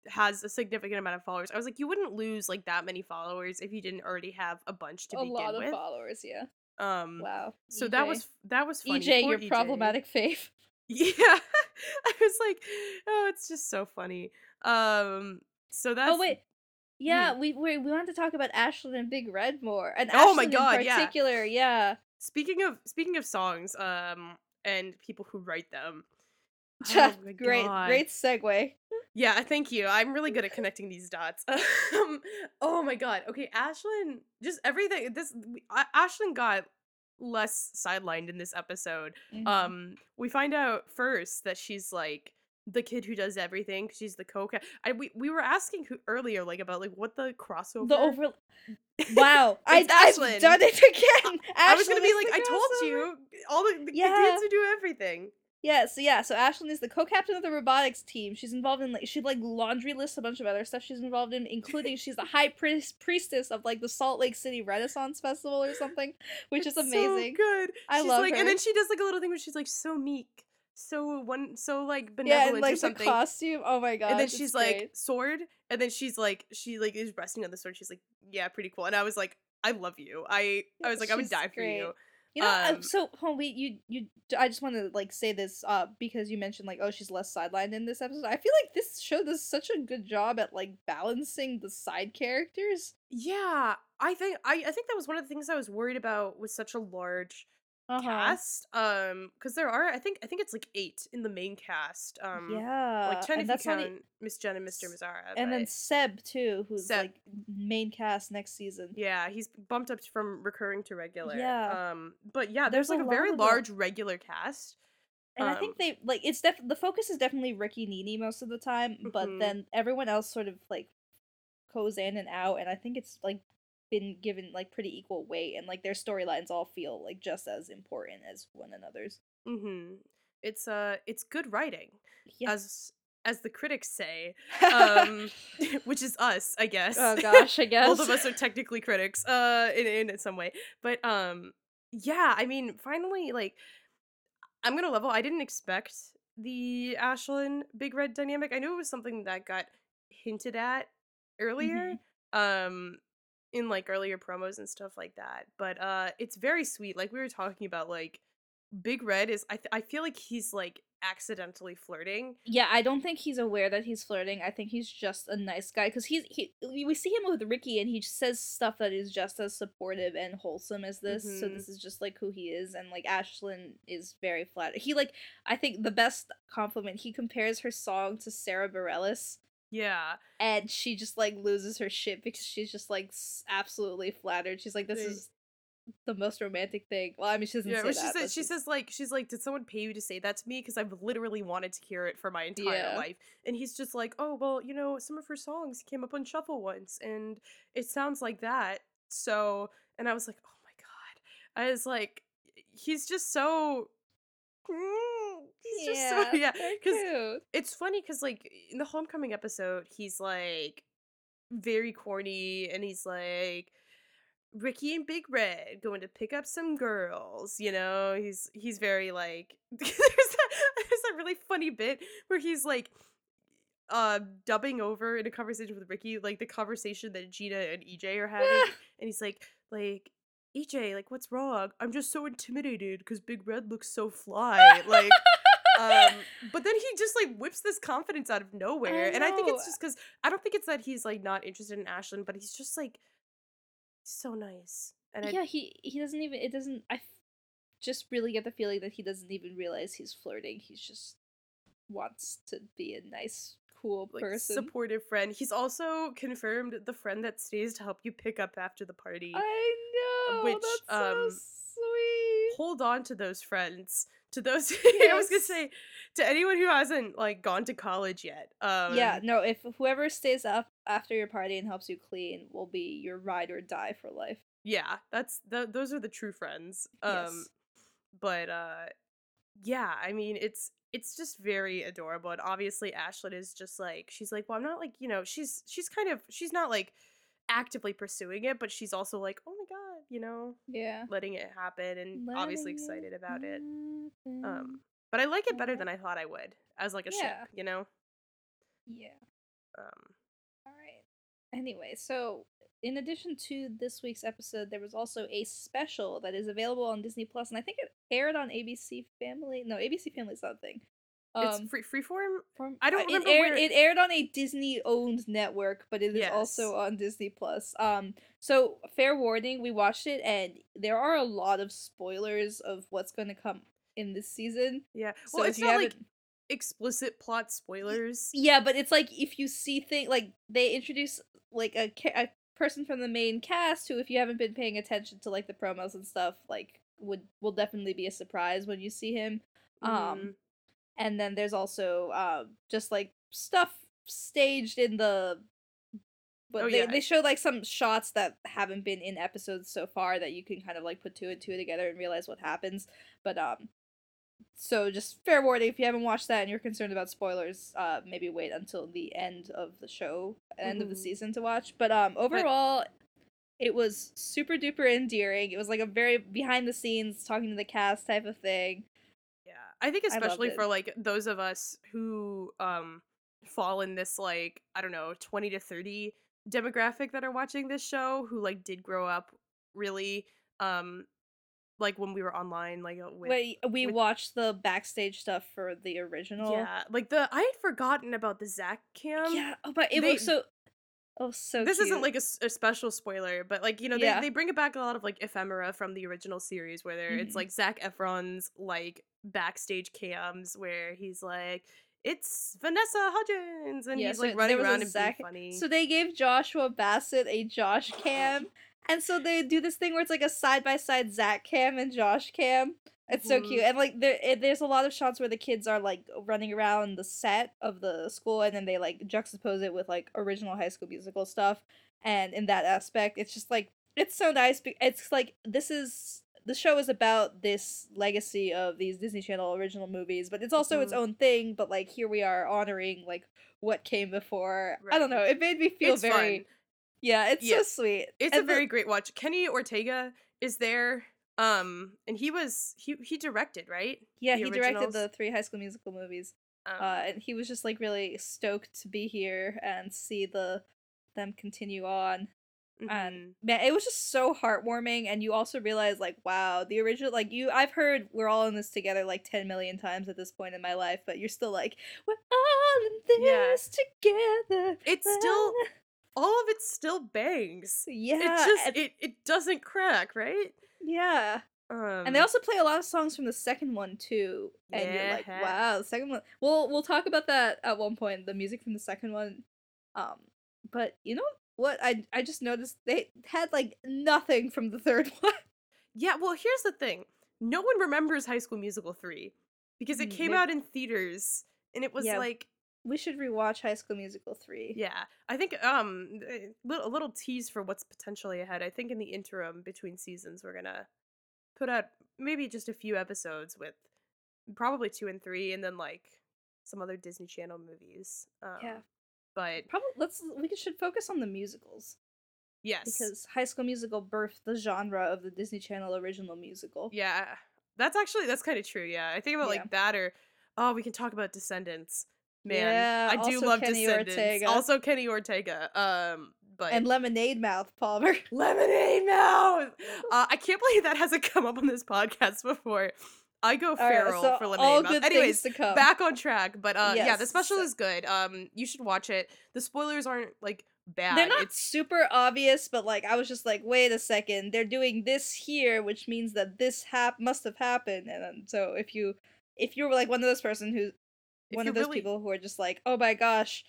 [SPEAKER 2] has a significant amount of followers i was like you wouldn't lose like that many followers if you didn't already have a bunch to
[SPEAKER 1] a
[SPEAKER 2] begin
[SPEAKER 1] lot of
[SPEAKER 2] with
[SPEAKER 1] followers, yeah.
[SPEAKER 2] um
[SPEAKER 1] Wow.
[SPEAKER 2] so that was that was funny
[SPEAKER 1] EJ,
[SPEAKER 2] Poor
[SPEAKER 1] your problematic fave.
[SPEAKER 2] yeah i was like oh it's just so funny um so that's
[SPEAKER 1] Oh wait. Yeah, we, we we wanted to talk about Ashlyn and Big Red more, and
[SPEAKER 2] Oh my
[SPEAKER 1] Ashlyn
[SPEAKER 2] God,
[SPEAKER 1] in particular, yeah.
[SPEAKER 2] speaking of speaking of songs um and people who write them
[SPEAKER 1] yeah.
[SPEAKER 2] oh my
[SPEAKER 1] great,
[SPEAKER 2] God.
[SPEAKER 1] great segue.
[SPEAKER 2] Yeah, thank you. I'm really good at connecting these dots. um, oh my god. Okay, Ashlyn, just everything. This Ashlyn got less sidelined in this episode.
[SPEAKER 1] Mhm.
[SPEAKER 2] Um, we find out first that she's like the kid who does everything. She's the coca. I we, we were asking who earlier like about like what the crossover.
[SPEAKER 1] the over. Wow, I,
[SPEAKER 2] Ashlyn.
[SPEAKER 1] done it again.
[SPEAKER 2] I was gonna be like, I told you, all the, the
[SPEAKER 1] Yeah.
[SPEAKER 2] kids who do everything.
[SPEAKER 1] Yeah, so yeah, so Ashlyn is the co-captain of the robotics team. She's involved in like she like laundry lists a bunch of other stuff she's involved in, including she's the high priest priestess of like the Salt Lake City Renaissance Festival or something, which is amazing.
[SPEAKER 2] So good.
[SPEAKER 1] I
[SPEAKER 2] she's
[SPEAKER 1] love
[SPEAKER 2] like,
[SPEAKER 1] her.
[SPEAKER 2] and then she does like a little thing where she's like so meek, so one, so like benevolent yeah,
[SPEAKER 1] and
[SPEAKER 2] or
[SPEAKER 1] like the costume. Oh my god.
[SPEAKER 2] and then she's like sword, and then she's like she like is resting on the sword. She's like, yeah, pretty cool. And I was like, I love you. I I was like I would
[SPEAKER 1] She's
[SPEAKER 2] die for
[SPEAKER 1] great.
[SPEAKER 2] you.
[SPEAKER 1] You know, uh,
[SPEAKER 2] Um,
[SPEAKER 1] so homie, you you. I just want to like say this uh because you mentioned like oh she's less sidelined in this episode. I feel like this show does such a good job at like balancing the side characters.
[SPEAKER 2] Yeah, I think I I think that was one of the things I was worried about with such a large
[SPEAKER 1] Uh-huh.
[SPEAKER 2] cast. Um, because there are I think I think it's like eight in the main cast. Um,
[SPEAKER 1] yeah,
[SPEAKER 2] like ten
[SPEAKER 1] and
[SPEAKER 2] if you
[SPEAKER 1] e-
[SPEAKER 2] count Miss Jenn and Mr. Mazzara.
[SPEAKER 1] and then Seb too, who's
[SPEAKER 2] Seb.
[SPEAKER 1] like main cast next season.
[SPEAKER 2] Yeah, he's bumped up from recurring to regular.
[SPEAKER 1] Yeah.
[SPEAKER 2] Um, but yeah,
[SPEAKER 1] There's
[SPEAKER 2] there's, like a, very
[SPEAKER 1] of them.
[SPEAKER 2] large regular cast.
[SPEAKER 1] And I
[SPEAKER 2] Um,
[SPEAKER 1] think they like it's def the focus is definitely Ricky Nini most of the time, but
[SPEAKER 2] Mhm.
[SPEAKER 1] then everyone else sort of like goes in and out, and I think it's like been given like pretty equal weight, and like their storylines all feel like just as important as one another's.
[SPEAKER 2] Mm-hmm. It's uh, it's good writing,
[SPEAKER 1] Yeah.
[SPEAKER 2] as as the critics say, um, which is us, I guess.
[SPEAKER 1] oh gosh, I guess
[SPEAKER 2] Both of us are technically critics, uh, in in some way. But um, yeah, I mean, finally, like, I'm gonna level. I didn't expect the Ashlyn Big Red dynamic. I knew it was something that got hinted at earlier, um, in like earlier promos and stuff like that. But uh, it's very sweet. Like we were talking about, like Big Red is. I th- I feel like he's like accidentally flirting.
[SPEAKER 1] Yeah, I don't think he's aware that he's flirting. I think he's just a nice guy because he's he. we- see him with Ricky, and he says stuff that is just as supportive and wholesome as this. So
[SPEAKER 2] Mhm.
[SPEAKER 1] this is just like who he is, and like Ashlyn is very flattered. He like I think the best compliment he compares her song to Sara Bareilles,
[SPEAKER 2] Yeah.
[SPEAKER 1] and she just like loses her shit because she's just like absolutely flattered. She's like, this
[SPEAKER 2] Right.
[SPEAKER 1] is the most romantic thing. Well, I mean, she doesn't
[SPEAKER 2] Yeah,
[SPEAKER 1] say
[SPEAKER 2] she
[SPEAKER 1] that.
[SPEAKER 2] says she
[SPEAKER 1] she's-
[SPEAKER 2] says like she's like, did someone pay you to say that to me? Because I've literally wanted to hear it for my entire
[SPEAKER 1] Yeah.
[SPEAKER 2] life. And he's just like, oh well, you know, some of her songs came up on shuffle once, and it sounds like that. So, and I was like, oh my god, I was like, he's just so. He's just so yeah, because it's funny because like in the homecoming episode he's like very corny and he's like ricky and big red going to pick up some girls you know? He's he's very like there's that, there's that really funny bit where he's like uh dubbing over in a conversation with ricky like the conversation that gina and ej are having and he's like like ej like what's wrong? I'm just so intimidated because big red looks so fly like um but then he just like whips this confidence out of nowhere and i think it's just because i don't think it's that he's like not interested in ashlyn but he's just like so nice and I,
[SPEAKER 1] yeah, he he doesn't even. It doesn't. I just really get the feeling that he doesn't even realize he's flirting. He's just wants to be a nice, cool
[SPEAKER 2] like
[SPEAKER 1] person.
[SPEAKER 2] supportive friend he's also confirmed the friend that stays to help you pick up after the party
[SPEAKER 1] I know.
[SPEAKER 2] which,
[SPEAKER 1] that's so
[SPEAKER 2] um,
[SPEAKER 1] sweet.
[SPEAKER 2] hold on to those friends to those i was gonna say to anyone who hasn't like gone to college yet um
[SPEAKER 1] yeah, no. If whoever stays up after your party and helps you clean will be your ride or die for life.
[SPEAKER 2] yeah that's th- those are the true friends um
[SPEAKER 1] Yes.
[SPEAKER 2] but uh yeah i mean it's it's just very adorable and obviously ashlyn is just like she's like well i'm not like you know she's she's kind of she's not like actively pursuing it but she's also like oh my god you know
[SPEAKER 1] Yeah.
[SPEAKER 2] letting it happen and obviously
[SPEAKER 1] Letting
[SPEAKER 2] excited about it um but i like it better than i thought i would as like a
[SPEAKER 1] Yeah.
[SPEAKER 2] ship you know
[SPEAKER 1] yeah.
[SPEAKER 2] um
[SPEAKER 1] All right. Anyway, so in addition to this week's episode, there was also a special that is available on Disney Plus, and I think it aired on ABC Family. No, ABC Family's not thing.
[SPEAKER 2] it's
[SPEAKER 1] Um,
[SPEAKER 2] free freeform
[SPEAKER 1] from-
[SPEAKER 2] I don't
[SPEAKER 1] uh,
[SPEAKER 2] remember
[SPEAKER 1] It aired,
[SPEAKER 2] where-
[SPEAKER 1] it aired on a Disney-owned network, but it is also on Disney Plus. Um, so fair warning, we watched it, and there are a lot of spoilers of what's going to come in this season.
[SPEAKER 2] yeah
[SPEAKER 1] So
[SPEAKER 2] well it's not like explicit plot spoilers
[SPEAKER 1] Yeah, but it's like if you see things like they introduce like a ca- a person from the main cast who, if you haven't been paying attention to like the promos and stuff, like would will definitely be a surprise when you see him. Um, and then there's also uh, just like stuff staged in the. But
[SPEAKER 2] Oh,
[SPEAKER 1] they,
[SPEAKER 2] yeah.
[SPEAKER 1] they show like some shots that haven't been in episodes so far that you can kind of like put two and two together and realize what happens. But um, so just fair warning if you haven't watched that and you're concerned about spoilers, uh, maybe wait until the end of the show, end of the
[SPEAKER 2] Mhm.
[SPEAKER 1] season to watch. But um, overall, it was super duper endearing. It was like a very behind the scenes, talking to the cast type of thing.
[SPEAKER 2] I think especially
[SPEAKER 1] it.
[SPEAKER 2] for like those of us who um fall in this like I don't know twenty to thirty demographic that are watching this show who like did grow up really um like when we were online like uh, with
[SPEAKER 1] Wait, we
[SPEAKER 2] with-
[SPEAKER 1] watched the backstage stuff for the original.
[SPEAKER 2] yeah like the i had forgotten about the zach cam
[SPEAKER 1] yeah. Oh, but it
[SPEAKER 2] they-
[SPEAKER 1] looks so. Oh, so.
[SPEAKER 2] this isn't
[SPEAKER 1] cute.
[SPEAKER 2] like a, special spoiler, but like you know, they,
[SPEAKER 1] Yeah.
[SPEAKER 2] they bring it back a lot of like ephemera from the original series, where there it's
[SPEAKER 1] Mhm.
[SPEAKER 2] like Zac Efron's like backstage cams where he's like, "It's Vanessa Hudgens," and
[SPEAKER 1] Yeah,
[SPEAKER 2] he's
[SPEAKER 1] so
[SPEAKER 2] like running around and being funny.
[SPEAKER 1] So they gave Joshua Bassett a Josh cam, and so they do this thing where it's like a side by side Zach cam and Josh cam. It's so
[SPEAKER 2] Mhm.
[SPEAKER 1] cute, and like there, it, there's a lot of shots where the kids are like running around the set of the school, and then they like juxtapose it with like original High School Musical stuff. And in that aspect, it's just like it's so nice. be- It's like this is the show is about this legacy of these Disney Channel original movies, but it's also its
[SPEAKER 2] Mhm.
[SPEAKER 1] own thing. But like here we are honoring like what came before. I don't know. It made me feel
[SPEAKER 2] It's
[SPEAKER 1] very
[SPEAKER 2] fun.
[SPEAKER 1] yeah. It's
[SPEAKER 2] Yeah.
[SPEAKER 1] so sweet.
[SPEAKER 2] It's a
[SPEAKER 1] And the-
[SPEAKER 2] very great watch. Kenny Ortega is there, um, and he was he he directed right.
[SPEAKER 1] yeah.
[SPEAKER 2] the
[SPEAKER 1] He directed the three High School Musical movies,
[SPEAKER 2] Um,
[SPEAKER 1] uh, and he was just like really stoked to be here and see the them continue on. And
[SPEAKER 2] mhm.
[SPEAKER 1] man it was just so heartwarming and you also realize like wow the original like you i've heard we're all in this together like 10 million times at this point in my life but you're still like we're all in
[SPEAKER 2] Yeah.
[SPEAKER 1] this together
[SPEAKER 2] it's still all of it still bangs.
[SPEAKER 1] yeah
[SPEAKER 2] it just
[SPEAKER 1] and-
[SPEAKER 2] it it doesn't crack, right?
[SPEAKER 1] yeah
[SPEAKER 2] Um,
[SPEAKER 1] and they also play a lot of songs from the second one too and you're like wow the second one we'll we'll talk about that at one point the music from the second one um but you know what i i just noticed they had like nothing from the third one
[SPEAKER 2] Yeah, well, here's the thing. No one remembers High School Musical 3 because it
[SPEAKER 1] Mm,
[SPEAKER 2] came
[SPEAKER 1] maybe-
[SPEAKER 2] out in theaters and it was
[SPEAKER 1] Yeah.
[SPEAKER 2] like
[SPEAKER 1] we should rewatch high school musical 3
[SPEAKER 2] yeah, I think um a little, a little tease for what's potentially ahead. I think in the interim between seasons we're going to put out maybe just a few episodes with probably 2 and 3 and then like some other Disney Channel movies. Um,
[SPEAKER 1] Yeah.
[SPEAKER 2] But
[SPEAKER 1] Probably let's we should focus on the musicals
[SPEAKER 2] yes.
[SPEAKER 1] because High School Musical birthed the genre of the Disney Channel original musical.
[SPEAKER 2] Yeah, that's actually that's kind of true. Yeah, I think about
[SPEAKER 1] Yeah.
[SPEAKER 2] like that, or oh, we can talk about Descendants. Man,
[SPEAKER 1] Yeah,
[SPEAKER 2] I do love
[SPEAKER 1] Kenny
[SPEAKER 2] Descendants.
[SPEAKER 1] Ortega.
[SPEAKER 2] Also Kenny Ortega. Um, but
[SPEAKER 1] And Lemonade Mouth Palmer.
[SPEAKER 2] Lemonade Mouth. Uh, I can't believe that hasn't come up on this podcast before. I go
[SPEAKER 1] All right,
[SPEAKER 2] feral
[SPEAKER 1] so
[SPEAKER 2] for
[SPEAKER 1] all
[SPEAKER 2] Lemonade Mouth.
[SPEAKER 1] good
[SPEAKER 2] Anyways,
[SPEAKER 1] things to come.
[SPEAKER 2] back on track. But uh, yeah, the special is good. Um, you should watch it. The spoilers aren't like bad.
[SPEAKER 1] They're not
[SPEAKER 2] It's
[SPEAKER 1] super obvious, but like I was just like, wait a second, they're doing this here, which means that this hap must have happened. And then, so if you if you're like one of those person who
[SPEAKER 2] if
[SPEAKER 1] one of those
[SPEAKER 2] really
[SPEAKER 1] people who are just like, oh my gosh,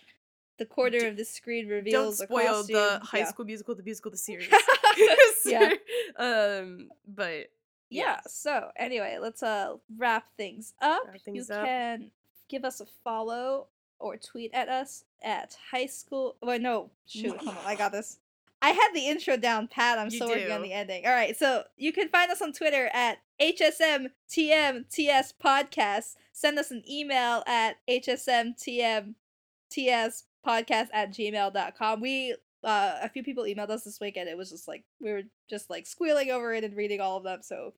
[SPEAKER 1] the quarter
[SPEAKER 2] D-
[SPEAKER 1] of the screen
[SPEAKER 2] don't
[SPEAKER 1] reveals a
[SPEAKER 2] spoil the. High
[SPEAKER 1] yeah.
[SPEAKER 2] School Musical, the musical, the series.
[SPEAKER 1] Yeah.
[SPEAKER 2] um, but
[SPEAKER 1] yeah so anyway let's uh wrap things up.
[SPEAKER 2] Wrap
[SPEAKER 1] you
[SPEAKER 2] up.
[SPEAKER 1] can give us a follow or tweet at us at high school well no shoot hold on i got this. I had the intro down pat i'm
[SPEAKER 2] You
[SPEAKER 1] still working on the ending. All right so you can find us on twitter at hsmtmts podcast. Send us an email at hsmtmts podcast at gmail.com we uh, a few people emailed us this week and it was just like we were just like squealing over it and reading all of them so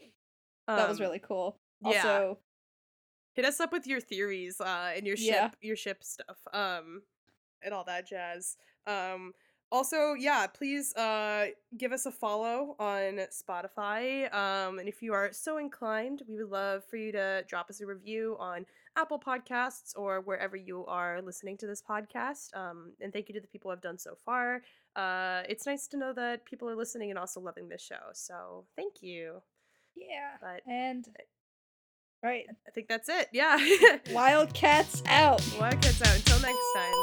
[SPEAKER 1] that was
[SPEAKER 2] um,
[SPEAKER 1] really cool.
[SPEAKER 2] yeah.
[SPEAKER 1] Also,
[SPEAKER 2] hit us up with your theories uh and your ship
[SPEAKER 1] Yeah.
[SPEAKER 2] your ship stuff um and all that jazz um also yeah please uh give us a follow on spotify um and if you are so inclined we would love for you to drop us a review on apple podcasts or wherever you are listening to this podcast um and thank you to the people who have done so far. Uh it's nice to know that people are listening and also loving this show so thank you.
[SPEAKER 1] Yeah.
[SPEAKER 2] but
[SPEAKER 1] And right,
[SPEAKER 2] i think that's it yeah.
[SPEAKER 1] Wildcats out.
[SPEAKER 2] Wildcats out. Until next time